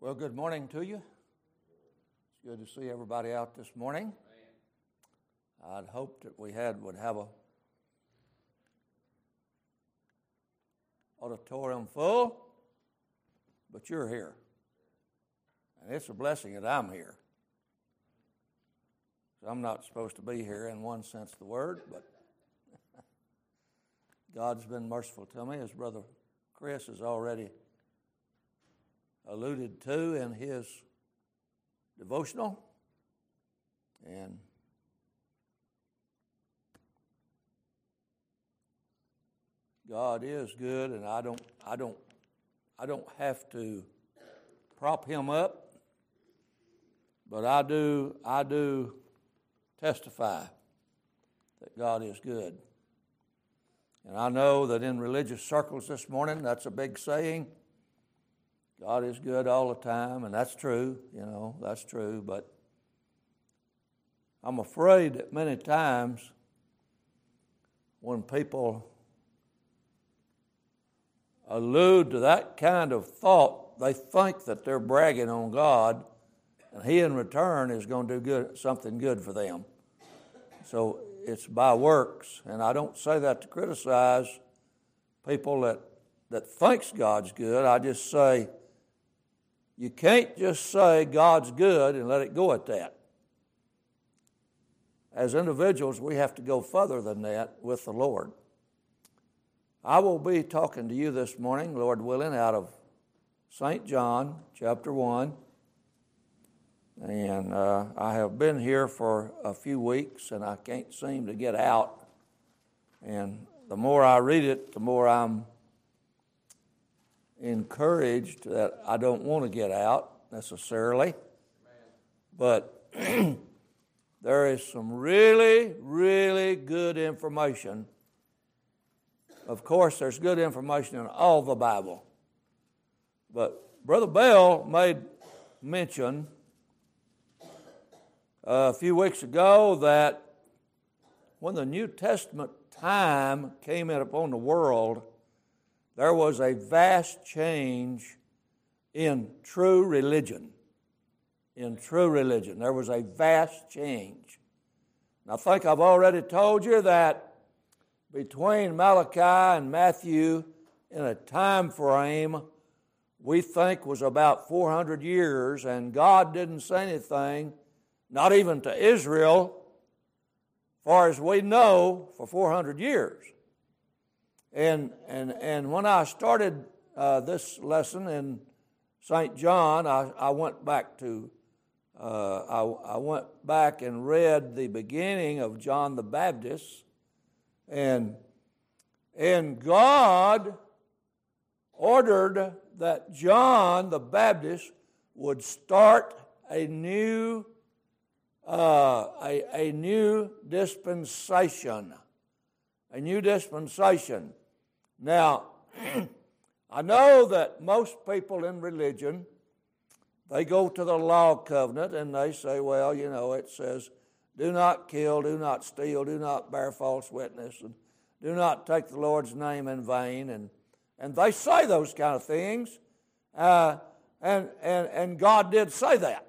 Well, good morning to you. It's good to see everybody out this morning. I'd hoped that we had would have a auditorium full, but you're here. And it's a blessing that I'm here. I'm not supposed to be here in one sense of the word, but God's been merciful to me, as Brother Chris has already alluded to in his devotional. And God is good, and I don't, I don't, I don't have to prop him up, but I do, I do testify that God is good. And I know that in religious circles this morning, that's a big saying. God is good all the time, and that's true, you know, that's true, but I'm afraid that many times when people allude to that kind of thought, they think that they're bragging on God, and He in return is going to do good, something good for them. So it's by works, and I don't say that to criticize people that, that thinks God's good. I just say you can't just say God's good and let it go at that. As individuals, we have to go further than that with the Lord. I will be talking to you this morning, Lord willing, out of St. John chapter 1. And uh, I have been here for a few weeks and I can't seem to get out. And the more I read it, the more I'm encouraged that I don't want to get out necessarily, but there is some really, really good information. Of course, there's good information in all the Bible. But Brother Bell made mention uh, a few weeks ago that when the New Testament time came in upon the world, there was a vast change in true religion. In true religion, there was a vast change. And I think I've already told you that between Malachi and Matthew, in a time frame we think was about 400 years, and God didn't say anything, not even to Israel, far as we know, for 400 years. And, and, and when I started uh, this lesson in St. John, I, I went back to, uh, I, I went back and read the beginning of John the Baptist. And, and God ordered that John the Baptist would start a new, uh, a, a new dispensation. A new dispensation. Now, I know that most people in religion, they go to the law covenant and they say, well, you know, it says, do not kill, do not steal, do not bear false witness, and do not take the Lord's name in vain. And, and they say those kind of things. Uh, and, and, and God did say that.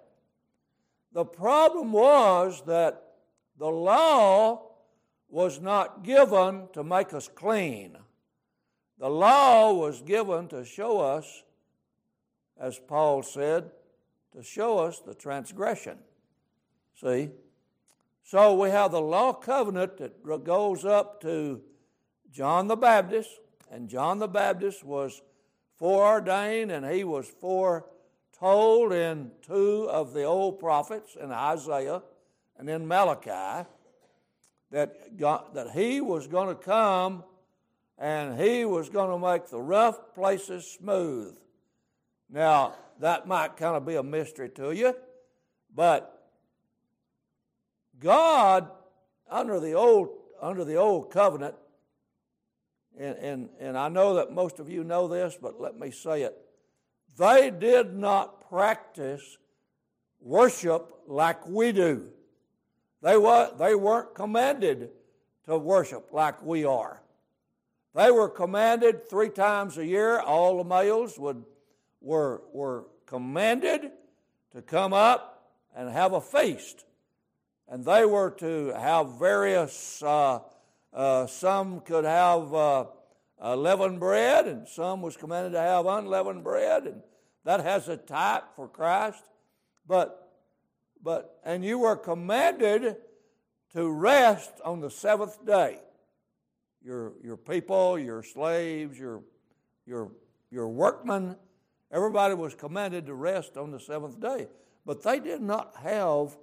The problem was that the law was not given to make us clean. The law was given to show us, as Paul said, to show us the transgression. See? So we have the law covenant that goes up to John the Baptist, and John the Baptist was foreordained and he was foretold in two of the old prophets, in Isaiah and in Malachi, that, God, that he was going to come and he was going to make the rough places smooth. Now, that might kind of be a mystery to you, but God, under the old, under the old covenant, and, and, and I know that most of you know this, but let me say it. They did not practice worship like we do. They, were, they weren't commanded to worship like we are. They were commanded three times a year. All the males would, were, were commanded to come up and have a feast. And they were to have various, uh, uh, some could have uh, leavened bread, and some was commanded to have unleavened bread, and that has a type for Christ. But, but, and you were commanded to rest on the seventh day. Your, your people, your slaves, your, your, your workmen, everybody was commanded to rest on the seventh day. But they did not have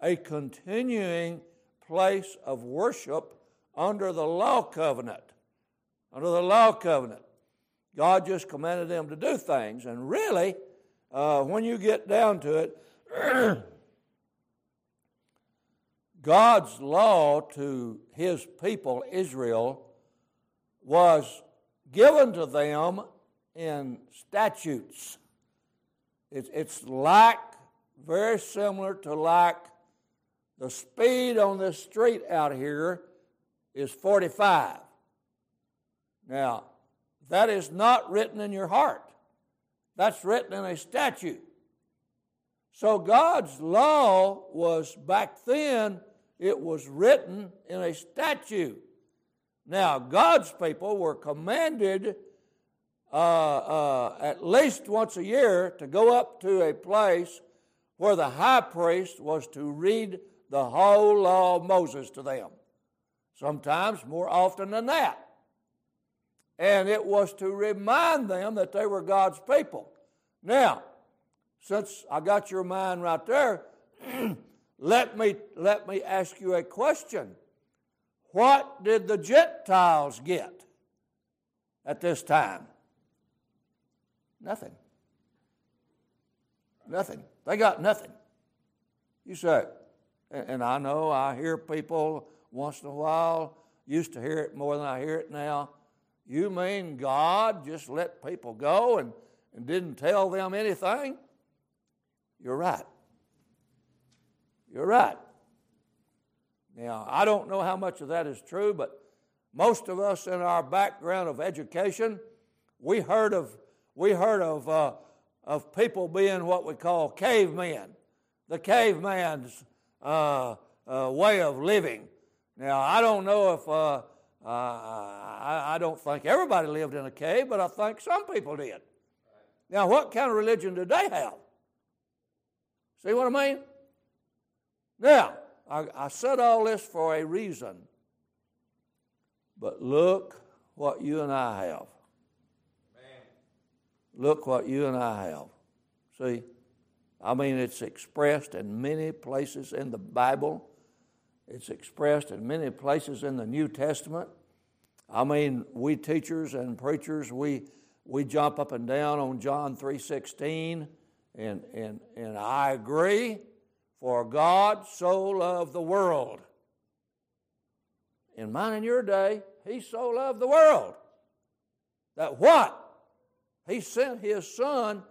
a continuing place of worship under the law covenant. Under the law covenant. God just commanded them to do things. And really, uh, when you get down to it, God's law to his people, Israel, was given to them in statutes. It's, it's like, very similar to like the speed on this street out here is 45. Now, that is not written in your heart. That's written in a statute. So God's law was back then, it was written in a statute. Now, God's people were commanded uh, uh, at least once a year to go up to a place where the high priest was to read the whole law of Moses to them. Sometimes more often than that. And it was to remind them that they were God's people. Now, since I got your mind right there, let me let me ask you a question. What did the Gentiles get at this time? Nothing. Nothing. They got nothing. You say, and I know I hear people once in a while, used to hear it more than I hear it now. You mean God just let people go and, and didn't tell them anything? You're right. You're right. Now, I don't know how much of that is true, but most of us in our background of education, we heard of, we heard of, uh, of people being what we call cavemen. The caveman's uh, uh, way of living. Now, I don't know if, uh, uh, I, I, don't think everybody lived in a cave, but I think some people did. Now, what kind of religion did they have? See what I mean? Now, I, I said all this for a reason. But look what you and I have. Look what you and I have. See? I mean, it's expressed in many places in the Bible. It's expressed in many places in the New Testament. I mean, we teachers and preachers, we, we jump up and down on John 3.16, and, and, and I agree, for God so loved the world. In mine and your day, he so loved the world that what? He sent his son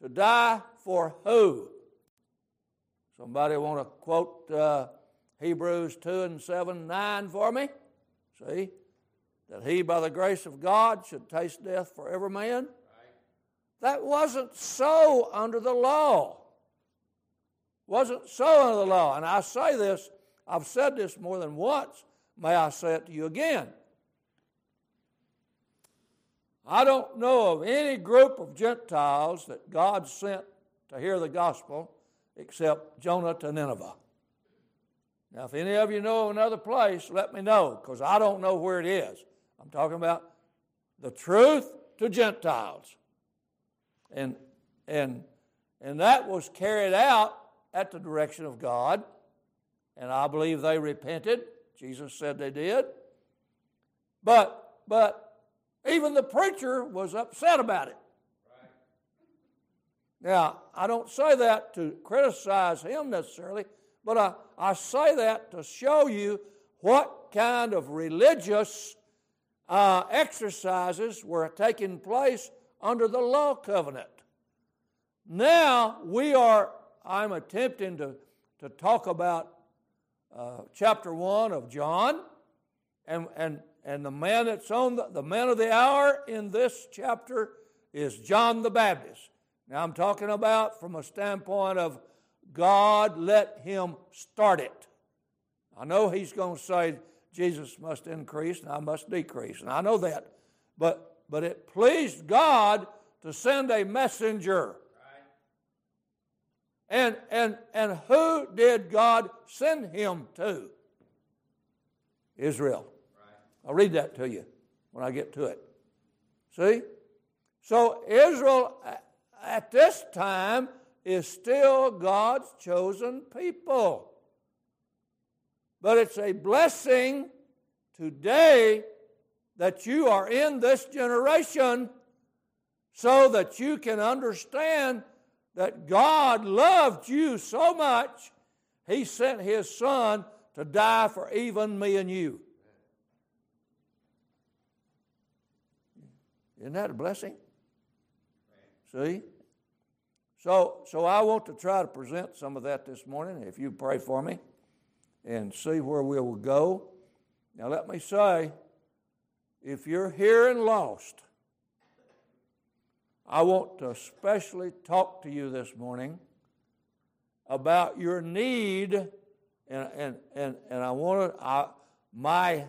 to die for who? Somebody want to quote uh, Hebrews 2 and 7, 9 for me? See? That he, by the grace of God, should taste death for every man. That wasn't so under the law. Wasn't so under the law. And I say this, I've said this more than once. May I say it to you again? I don't know of any group of Gentiles that God sent to hear the gospel except Jonah to Nineveh. Now, if any of you know another place, let me know because I don't know where it is. I'm talking about the truth to Gentiles. And, and, and that was carried out at the direction of God. And I believe they repented. Jesus said they did. But, but even the preacher was upset about it. Now, I don't say that to criticize him necessarily, but I, I say that to show you what kind of religious uh, exercises were taking place under the law covenant. Now we are, I'm attempting to, to talk about uh, chapter 1 of John, and, and, and the man that's on the, the man of the hour in this chapter is John the Baptist. Now, I'm talking about from a standpoint of God let him start it. I know he's going to say Jesus must increase and I must decrease, and I know that. But, but it pleased God to send a messenger. And, and, and who did God send him to? Israel. I'll read that to you when I get to it. See? So Israel at this time is still God's chosen people. But it's a blessing today that you are in this generation so that you can understand that God loved you so much, He sent His Son to die for even me and you. Isn't that a blessing? See? So, so I want to try to present some of that this morning, if you pray for me, and see where we will go. Now, let me say, if you're here and lost, I want to especially talk to you this morning about your need, and, and, and, and I want to, I, my,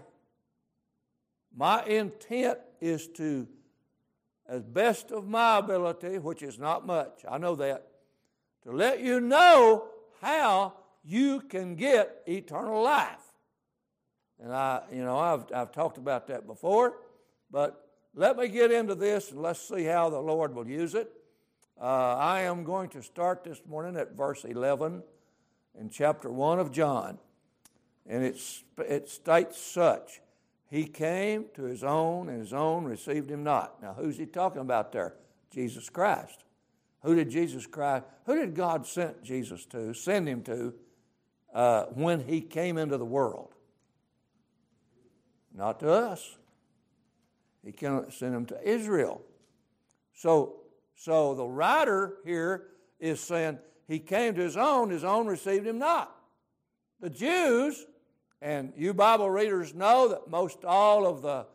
my intent is to, as best of my ability, which is not much, I know that, to let you know how you can get eternal life. And I, you know, I've, I've talked about that before, but let me get into this and let's see how the Lord will use it. Uh, I am going to start this morning at verse 11 in chapter 1 of John. And it's, it states such He came to His own, and His own received Him not. Now, who's He talking about there? Jesus Christ. Who did Jesus Christ, who did God send Jesus to, send Him to uh, when He came into the world? Not to us. He cannot send them to Israel. So, so the writer here is saying he came to his own, his own received him not. The Jews, and you Bible readers know that most all of the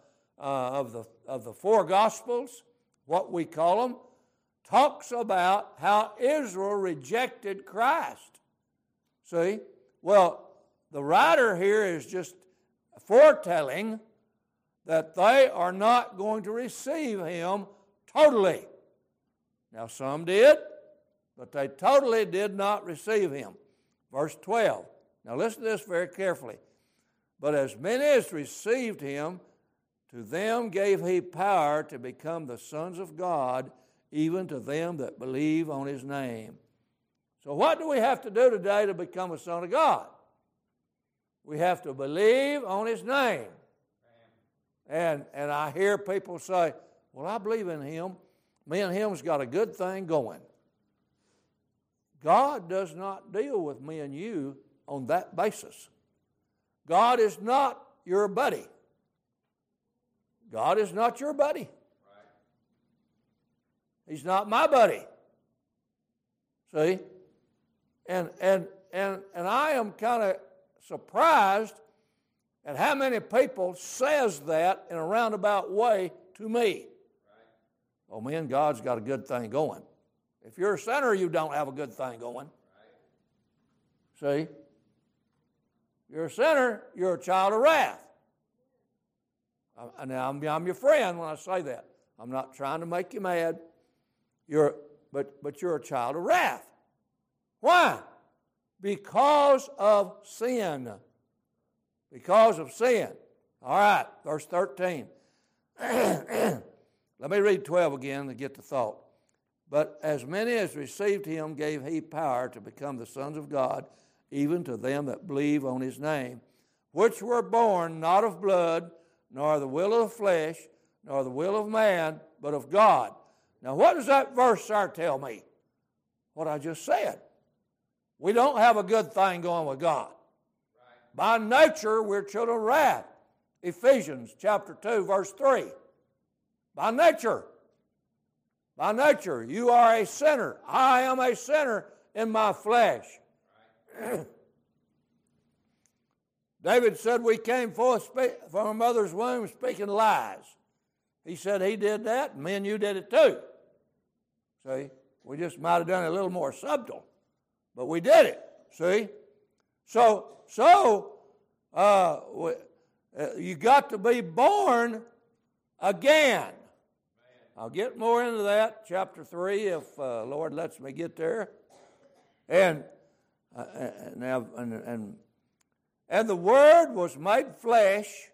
uh, of the of the four Gospels, what we call them, talks about how Israel rejected Christ. See, well, the writer here is just foretelling that they are not going to receive him totally. Now, some did, but they totally did not receive him. Verse 12. Now, listen to this very carefully. But as many as received him, to them gave he power to become the sons of God, even to them that believe on his name. So, what do we have to do today to become a son of God? We have to believe on his name. And, and I hear people say, Well, I believe in him. Me and him's got a good thing going. God does not deal with me and you on that basis. God is not your buddy. God is not your buddy. He's not my buddy. See? And and and and I am kind of surprised and how many people says that in a roundabout way to me? Oh man, God's got a good thing going. If you're a sinner, you don't have a good thing going. See? You're a sinner, you're a child of wrath. Now, I'm, I'm your friend when I say that. I'm not trying to make you mad. You're, but, but you're a child of wrath. Why? Because of sin because of sin. All right, verse 13. Let me read 12 again to get the thought. But as many as received him gave he power to become the sons of God, even to them that believe on his name, which were born not of blood, nor the will of the flesh, nor the will of man, but of God. Now, what does that verse tell me? What I just said. We don't have a good thing going with God. By nature, we're children of wrath. Ephesians chapter 2, verse 3. By nature. By nature, you are a sinner. I am a sinner in my flesh. David said, We came forth from our mother's womb speaking lies. He said he did that, and me and you did it too. See? We just might have done it a little more subtle, but we did it. See? So, so uh, uh you got to be born again. I'll get more into that, chapter 3, if uh, Lord lets me get there. And, uh, and, and, and the Word was made flesh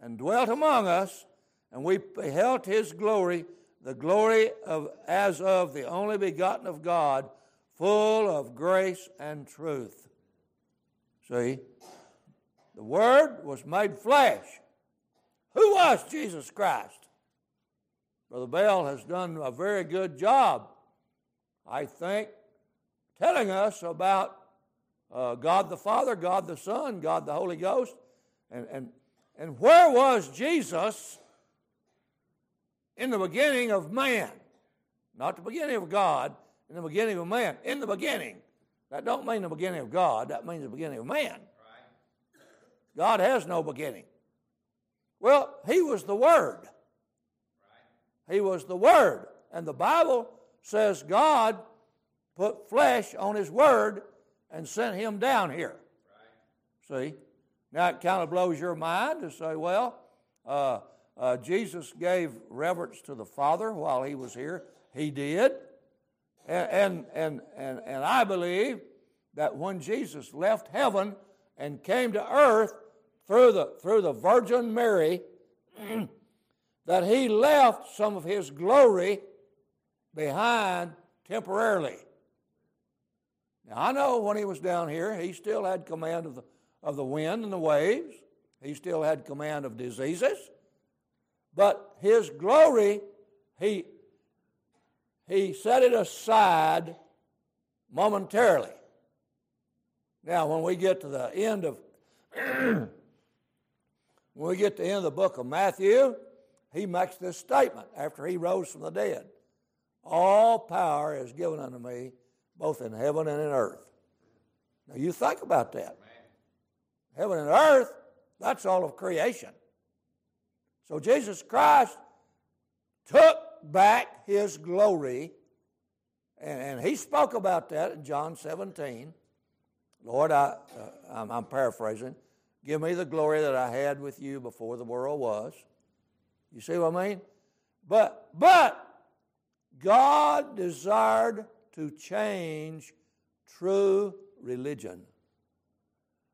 and dwelt among us, and we beheld his glory, the glory of as of the only begotten of God, full of grace and truth. See? The Word was made flesh. Who was Jesus Christ? Brother Bell has done a very good job, I think, telling us about uh, God the Father, God the Son, God the Holy Ghost. And, and, and where was Jesus in the beginning of man? Not the beginning of God, in the beginning of man. In the beginning. That don't mean the beginning of God, that means the beginning of man. God has no beginning. Well, he was the Word. He was the Word. And the Bible says God put flesh on His Word and sent Him down here. See? Now it kind of blows your mind to say, well, uh, uh, Jesus gave reverence to the Father while He was here. He did. And, and, and, and, I believe that when Jesus left heaven and came to earth through the, through the Virgin Mary, that he left some of his glory behind temporarily. Now, I know when he was down here, he still had command of the, of the wind and the waves, he still had command of diseases, but his glory, he, he set it aside momentarily. Now, when we get to the end of when we get to the end of the book of Matthew, he makes this statement after he rose from the dead All power is given unto me, both in heaven and in earth. Now you think about that. Heaven and earth, that's all of creation. So Jesus Christ took back his glory, and, and he spoke about that in John 17. Lord, I, uh, I'm, I'm paraphrasing. Give me the glory that I had with you before the world was. You see what I mean? But, but, God desired to change true religion.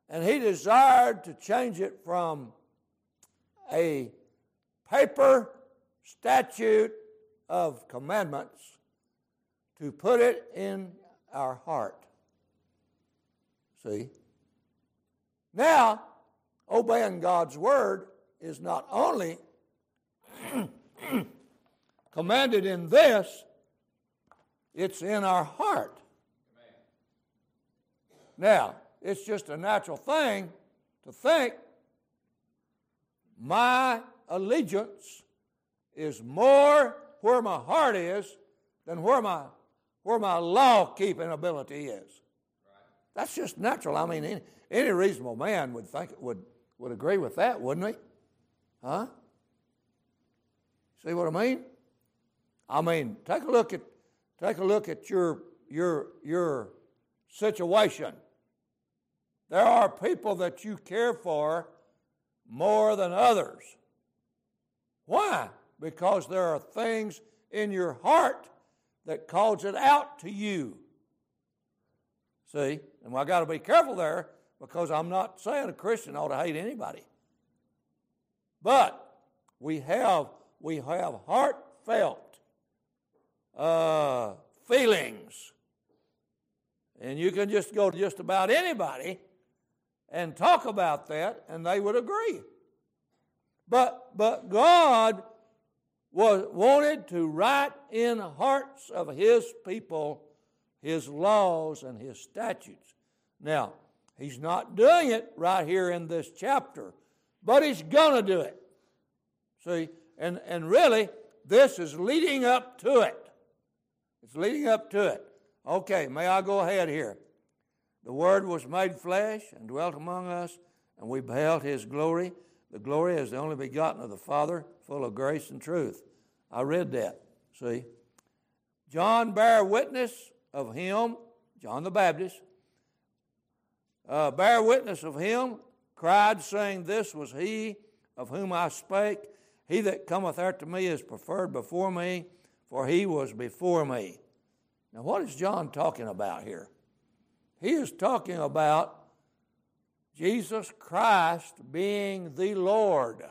And He desired to change it from a paper statute of commandments to put it in our heart. See? Now, obeying God's word is not only commanded in this, it's in our heart. Now, it's just a natural thing to think my allegiance is more where my heart is than where my where my law keeping ability is. That's just natural. I mean, any, any reasonable man would think would would agree with that, wouldn't he? Huh? See what I mean? I mean, take a look at take a look at your your your situation. There are people that you care for more than others. Why? Because there are things in your heart that calls it out to you. See? And I got to be careful there because I'm not saying a Christian ought to hate anybody. But we have we have heartfelt uh, feelings. And you can just go to just about anybody and talk about that, and they would agree. But, but God was, wanted to write in hearts of His people His laws and His statutes. Now, He's not doing it right here in this chapter, but He's going to do it. See, and, and really, this is leading up to it. It's leading up to it. Okay, may I go ahead here? The Word was made flesh and dwelt among us, and we beheld His glory. The glory is the only begotten of the Father, full of grace and truth. I read that. See? John bare witness of him, John the Baptist, uh, bear witness of him, cried, saying, This was he of whom I spake. He that cometh after me is preferred before me, for he was before me. Now, what is John talking about here? He is talking about Jesus Christ being the Lord.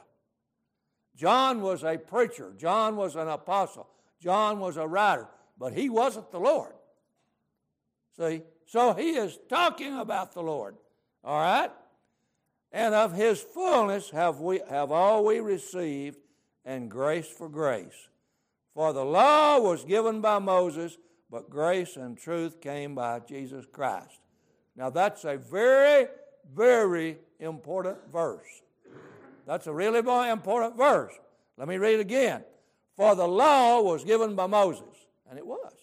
John was a preacher, John was an apostle, John was a writer, but he wasn't the Lord. See? So he is talking about the Lord. All right? And of his fullness have we have all we received, and grace for grace. For the law was given by Moses, but grace and truth came by Jesus Christ. Now that's a very, very important verse. That's a really important verse. Let me read it again. For the law was given by Moses, and it was.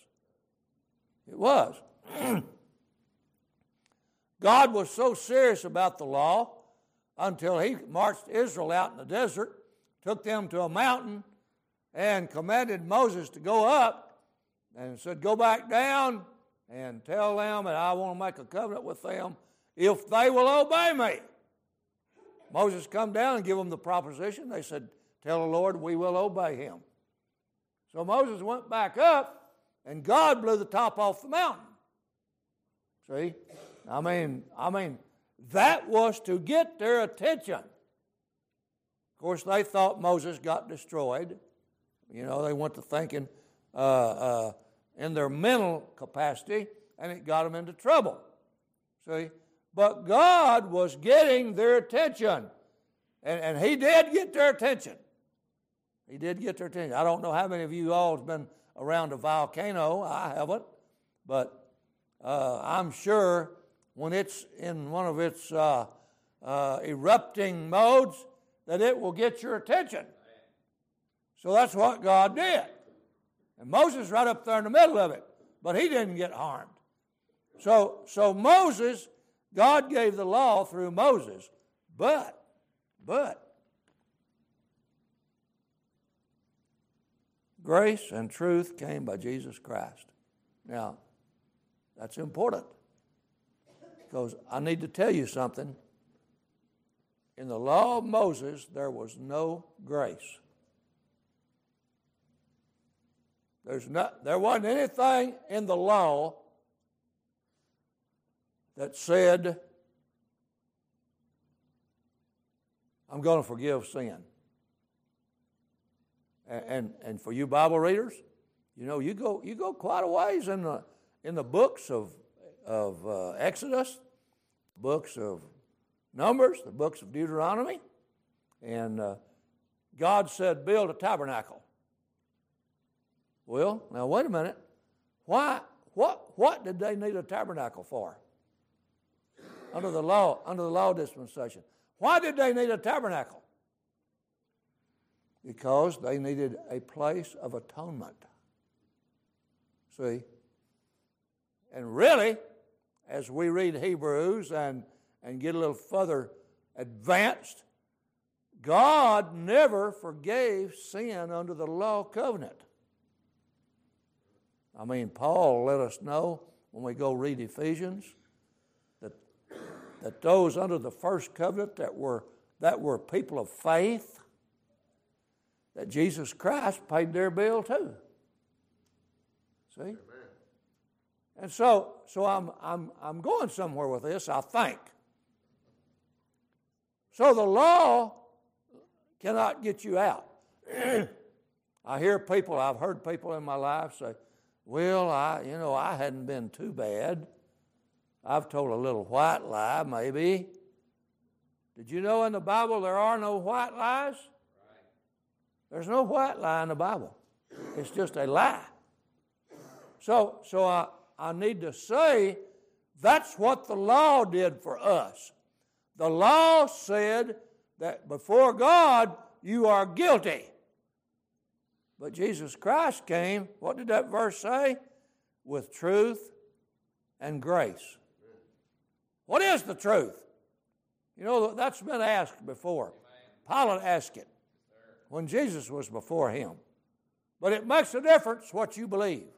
It was. God was so serious about the law until he marched Israel out in the desert, took them to a mountain, and commanded Moses to go up and said, Go back down and tell them that I want to make a covenant with them if they will obey me. Moses come down and give them the proposition. They said, Tell the Lord we will obey him. So Moses went back up, and God blew the top off the mountain. See? I mean, I mean, that was to get their attention. Of course, they thought Moses got destroyed. You know, they went to thinking uh, uh, in their mental capacity, and it got them into trouble. See? But God was getting their attention. And, and He did get their attention. He did get their attention. I don't know how many of you all have been around a volcano. I haven't. But uh, I'm sure when it's in one of its uh, uh, erupting modes that it will get your attention. So that's what God did. And Moses right up there in the middle of it, but he didn't get harmed. So, so Moses, God gave the law through Moses, but, but, grace and truth came by Jesus Christ. Now, that's important. Because I need to tell you something. In the law of Moses, there was no grace. There's not, there wasn't anything in the law that said, I'm going to forgive sin. And, and, and for you Bible readers, you know, you go, you go quite a ways in the, in the books of of uh, Exodus, books of Numbers, the books of Deuteronomy, and uh, God said, Build a tabernacle. Well, now wait a minute. Why? What, what did they need a tabernacle for? Under the law, under the law dispensation. Why did they need a tabernacle? Because they needed a place of atonement. See? And really, as we read Hebrews and, and get a little further advanced, God never forgave sin under the law covenant. I mean, Paul let us know when we go read Ephesians that those under the first covenant that were, that were people of faith, that Jesus Christ paid their bill too. See? And so, so I'm, I'm, I'm going somewhere with this, I think. So the law cannot get you out. I hear people, I've heard people in my life say, well, I, you know, I hadn't been too bad. I've told a little white lie, maybe. Did you know in the Bible there are no white lies? There's no white lie in the Bible. It's just a lie. So, so I, I need to say that's what the law did for us. The law said that before God you are guilty. But Jesus Christ came, what did that verse say? With truth and grace. What is the truth? You know, that's been asked before. Pilate asked it when Jesus was before him. But it makes a difference what you believe.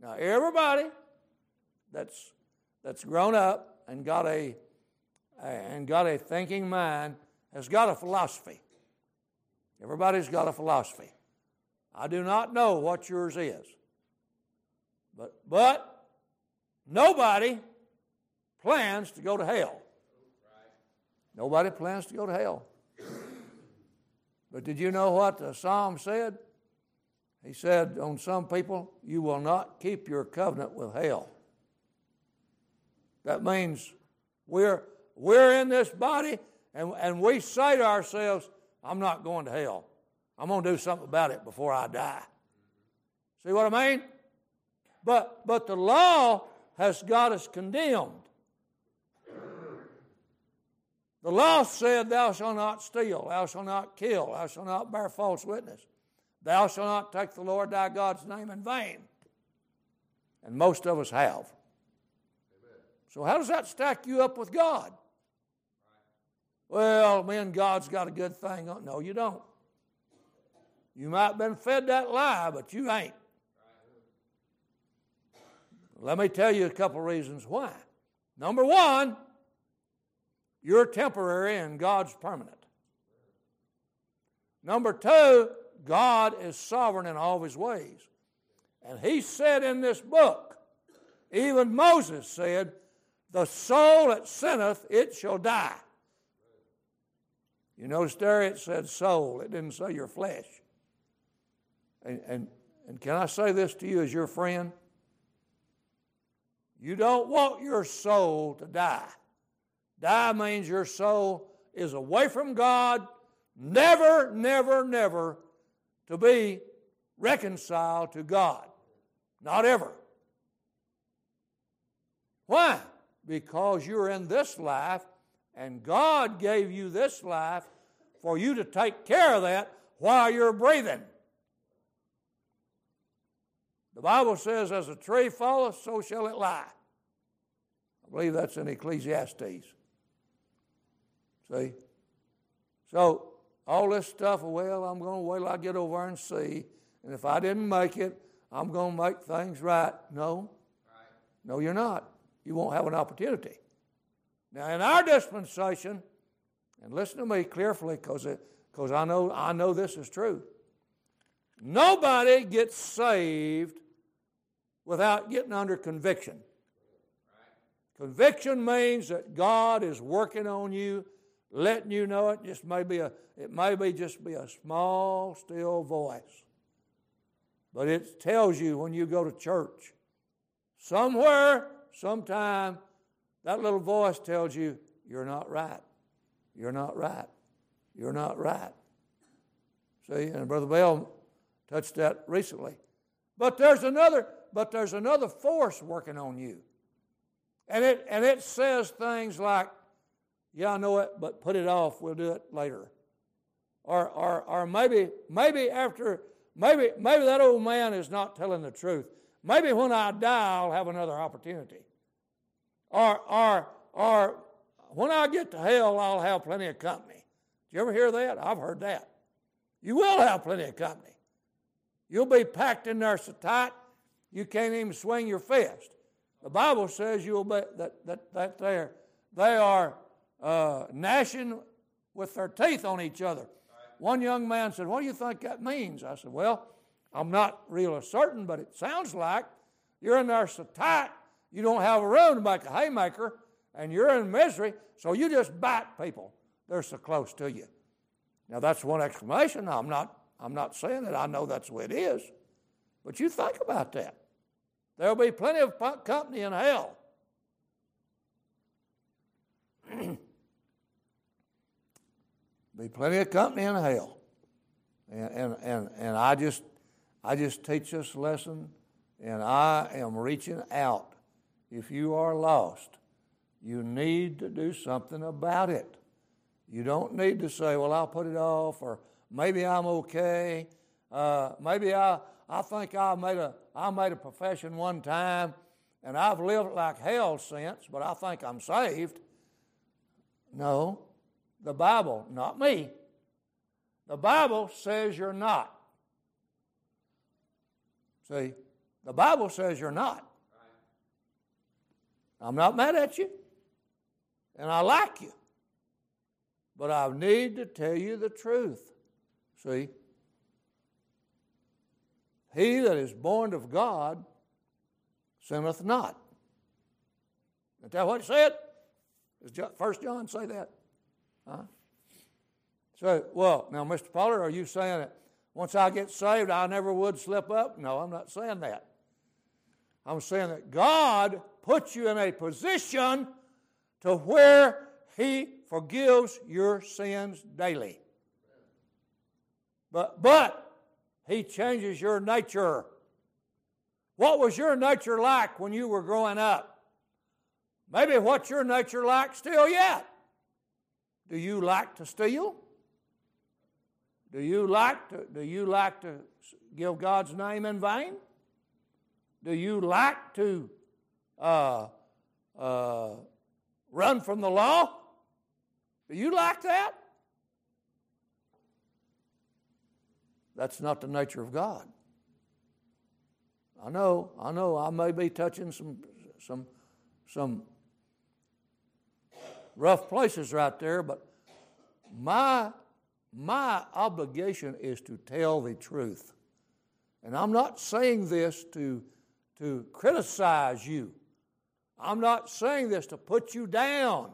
Now, everybody that's, that's grown up and got a, and got a thinking mind has got a philosophy. Everybody's got a philosophy. I do not know what yours is. But, but nobody plans to go to hell. Nobody plans to go to hell. But did you know what the psalm said? He said, On some people, you will not keep your covenant with hell. That means we're, we're in this body and, and we say to ourselves, I'm not going to hell. I'm going to do something about it before I die. See what I mean? But, but the law has got us condemned. The law said, Thou shalt not steal, thou shalt not kill, thou shalt not bear false witness, thou shalt not take the Lord thy God's name in vain. And most of us have. So, how does that stack you up with God? Well, man, God's got a good thing. On No, you don't. You might have been fed that lie, but you ain't. Let me tell you a couple reasons why. Number one, you're temporary and God's permanent. Number two, God is sovereign in all of his ways. And he said in this book, even Moses said, The soul that sinneth, it shall die. You notice there it said soul, it didn't say your flesh. And, and, and can I say this to you as your friend? You don't want your soul to die. Die means your soul is away from God, never, never, never to be reconciled to God. Not ever. Why? Because you're in this life and God gave you this life for you to take care of that while you're breathing. The Bible says, as a tree falleth, so shall it lie. I believe that's in Ecclesiastes. See? So, all this stuff, well, I'm going to wait till I get over and see. And if I didn't make it, I'm going to make things right. No. No, you're not. You won't have an opportunity. Now, in our dispensation, and listen to me carefully because because I know I know this is true. Nobody gets saved without getting under conviction. Conviction means that God is working on you, letting you know it. Just may be a, it may be just be a small, still voice, but it tells you when you go to church. Somewhere, sometime, that little voice tells you you're not right. You're not right. You're not right. See, and Brother Bell touched that recently. But there's another, but there's another force working on you. And it and it says things like, Yeah, I know it, but put it off, we'll do it later. Or or or maybe maybe after maybe maybe that old man is not telling the truth. Maybe when I die I'll have another opportunity. Or or or when I get to hell I'll have plenty of company. Did you ever hear that? I've heard that. You will have plenty of company. You'll be packed in there so tight you can't even swing your fist. The Bible says you'll be that that that they're they are uh, gnashing with their teeth on each other. One young man said, "What do you think that means?" I said, "Well, I'm not real certain, but it sounds like you're in there so tight you don't have a room to make a haymaker, and you're in misery, so you just bite people. They're so close to you." Now that's one explanation. I'm not I'm not saying that I know that's the way it is, but you think about that. There'll be plenty of company in hell. be plenty of company in hell. And, and, and, and I just I just teach this lesson and I am reaching out. If you are lost, you need to do something about it. You don't need to say, well, I'll put it off, or maybe I'm okay. Uh, maybe I, I think I made, a, I made a profession one time and I've lived like hell since, but I think I'm saved. No, the Bible, not me. The Bible says you're not. See, The Bible says you're not. I'm not mad at you, and I like you. But I need to tell you the truth. See? He that is born of God sinneth not. Is that what it said? Does First John say that? Huh? So, well, now, Mr. Pollard, are you saying that once I get saved, I never would slip up? No, I'm not saying that. I'm saying that God puts you in a position to where He forgives your sins daily. But, but He changes your nature. What was your nature like when you were growing up? Maybe what's your nature like still yet? Do you like to steal? Do you like to, do you like to give God's name in vain? Do you like to uh, uh, run from the law? Do you like that? That's not the nature of God. I know, I know I may be touching some some some rough places right there, but my my obligation is to tell the truth. And I'm not saying this to, to criticize you. I'm not saying this to put you down.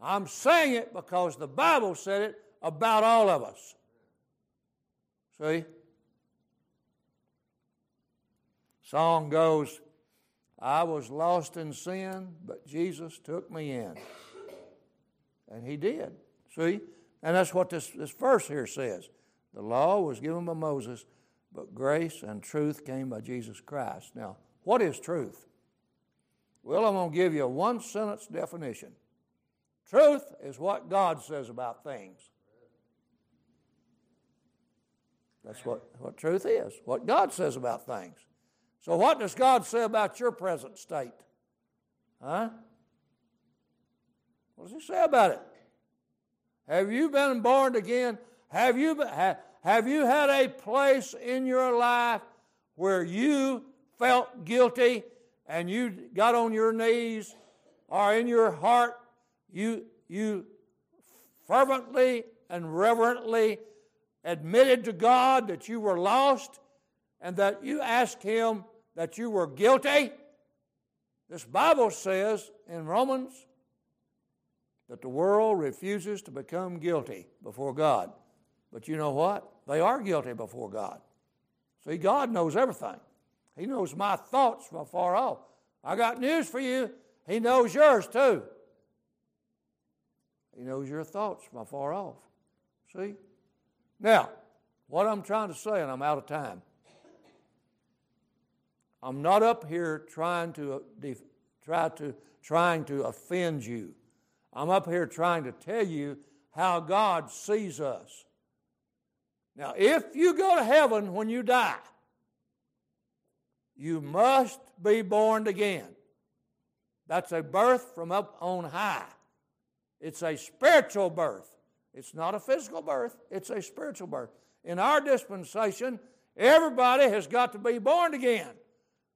I'm saying it because the Bible said it about all of us. See? Song goes, I was lost in sin, but Jesus took me in. And he did. See? And that's what this, this verse here says. The law was given by Moses, but grace and truth came by Jesus Christ. Now, what is truth? Well, I'm going to give you a one sentence definition. Truth is what God says about things. That's what, what truth is, what God says about things. So, what does God say about your present state? Huh? What does He say about it? Have you been born again? Have you, have you had a place in your life where you felt guilty and you got on your knees or in your heart you, you fervently and reverently admitted to God that you were lost and that you asked Him that you were guilty? This Bible says in Romans that the world refuses to become guilty before God. But you know what? They are guilty before God. See, God knows everything. He knows my thoughts from far off. I got news for you. He knows yours too. He knows your thoughts from far off. See? Now, what I'm trying to say, and I'm out of time. I'm not up here trying to uh, try to trying to offend you. I'm up here trying to tell you how God sees us. Now, if you go to heaven when you die, you must be born again. That's a birth from up on high. It's a spiritual birth. It's not a physical birth, it's a spiritual birth. In our dispensation, everybody has got to be born again.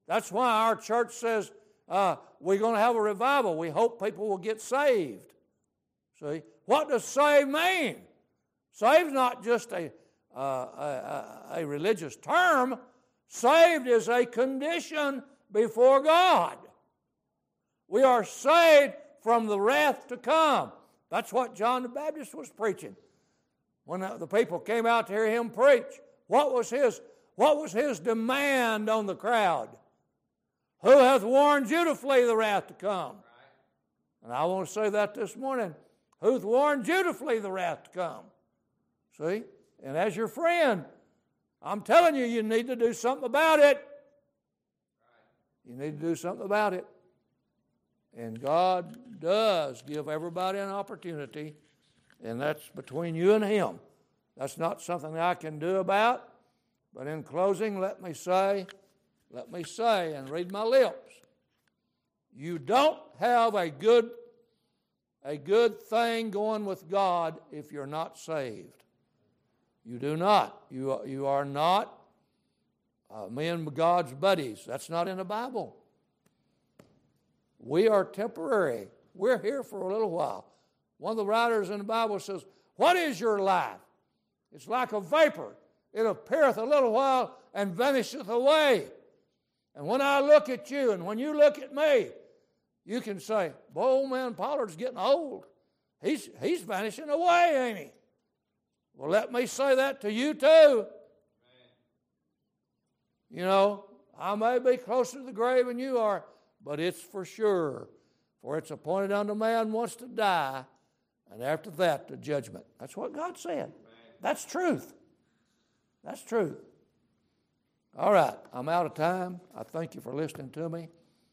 That's why our church says uh, we're going to have a revival. We hope people will get saved. See, what does save mean? Saved not just a, uh, a, a religious term, saved is a condition before God. We are saved from the wrath to come. That's what John the Baptist was preaching. When the people came out to hear him preach, what was his, what was his demand on the crowd? Who hath warned you to flee the wrath to come? And I want to say that this morning. Who'th warned you to flee the wrath to come? See? And as your friend, I'm telling you, you need to do something about it. You need to do something about it. And God does give everybody an opportunity, and that's between you and Him. That's not something I can do about. But in closing, let me say, let me say and read my lips. You don't have a good a good thing going with God if you're not saved. You do not. You, you are not uh, me and God's buddies. That's not in the Bible. We are temporary. We're here for a little while. One of the writers in the Bible says, What is your life? It's like a vapor. It appeareth a little while and vanisheth away. And when I look at you and when you look at me, you can say, Boy, old man Pollard's getting old. He's, he's vanishing away, ain't he? Well, let me say that to you too. You know, I may be closer to the grave than you are, but it's for sure. For it's appointed unto man once to die, and after that, the judgment. That's what God said. That's truth. That's truth. All right, I'm out of time. I thank you for listening to me.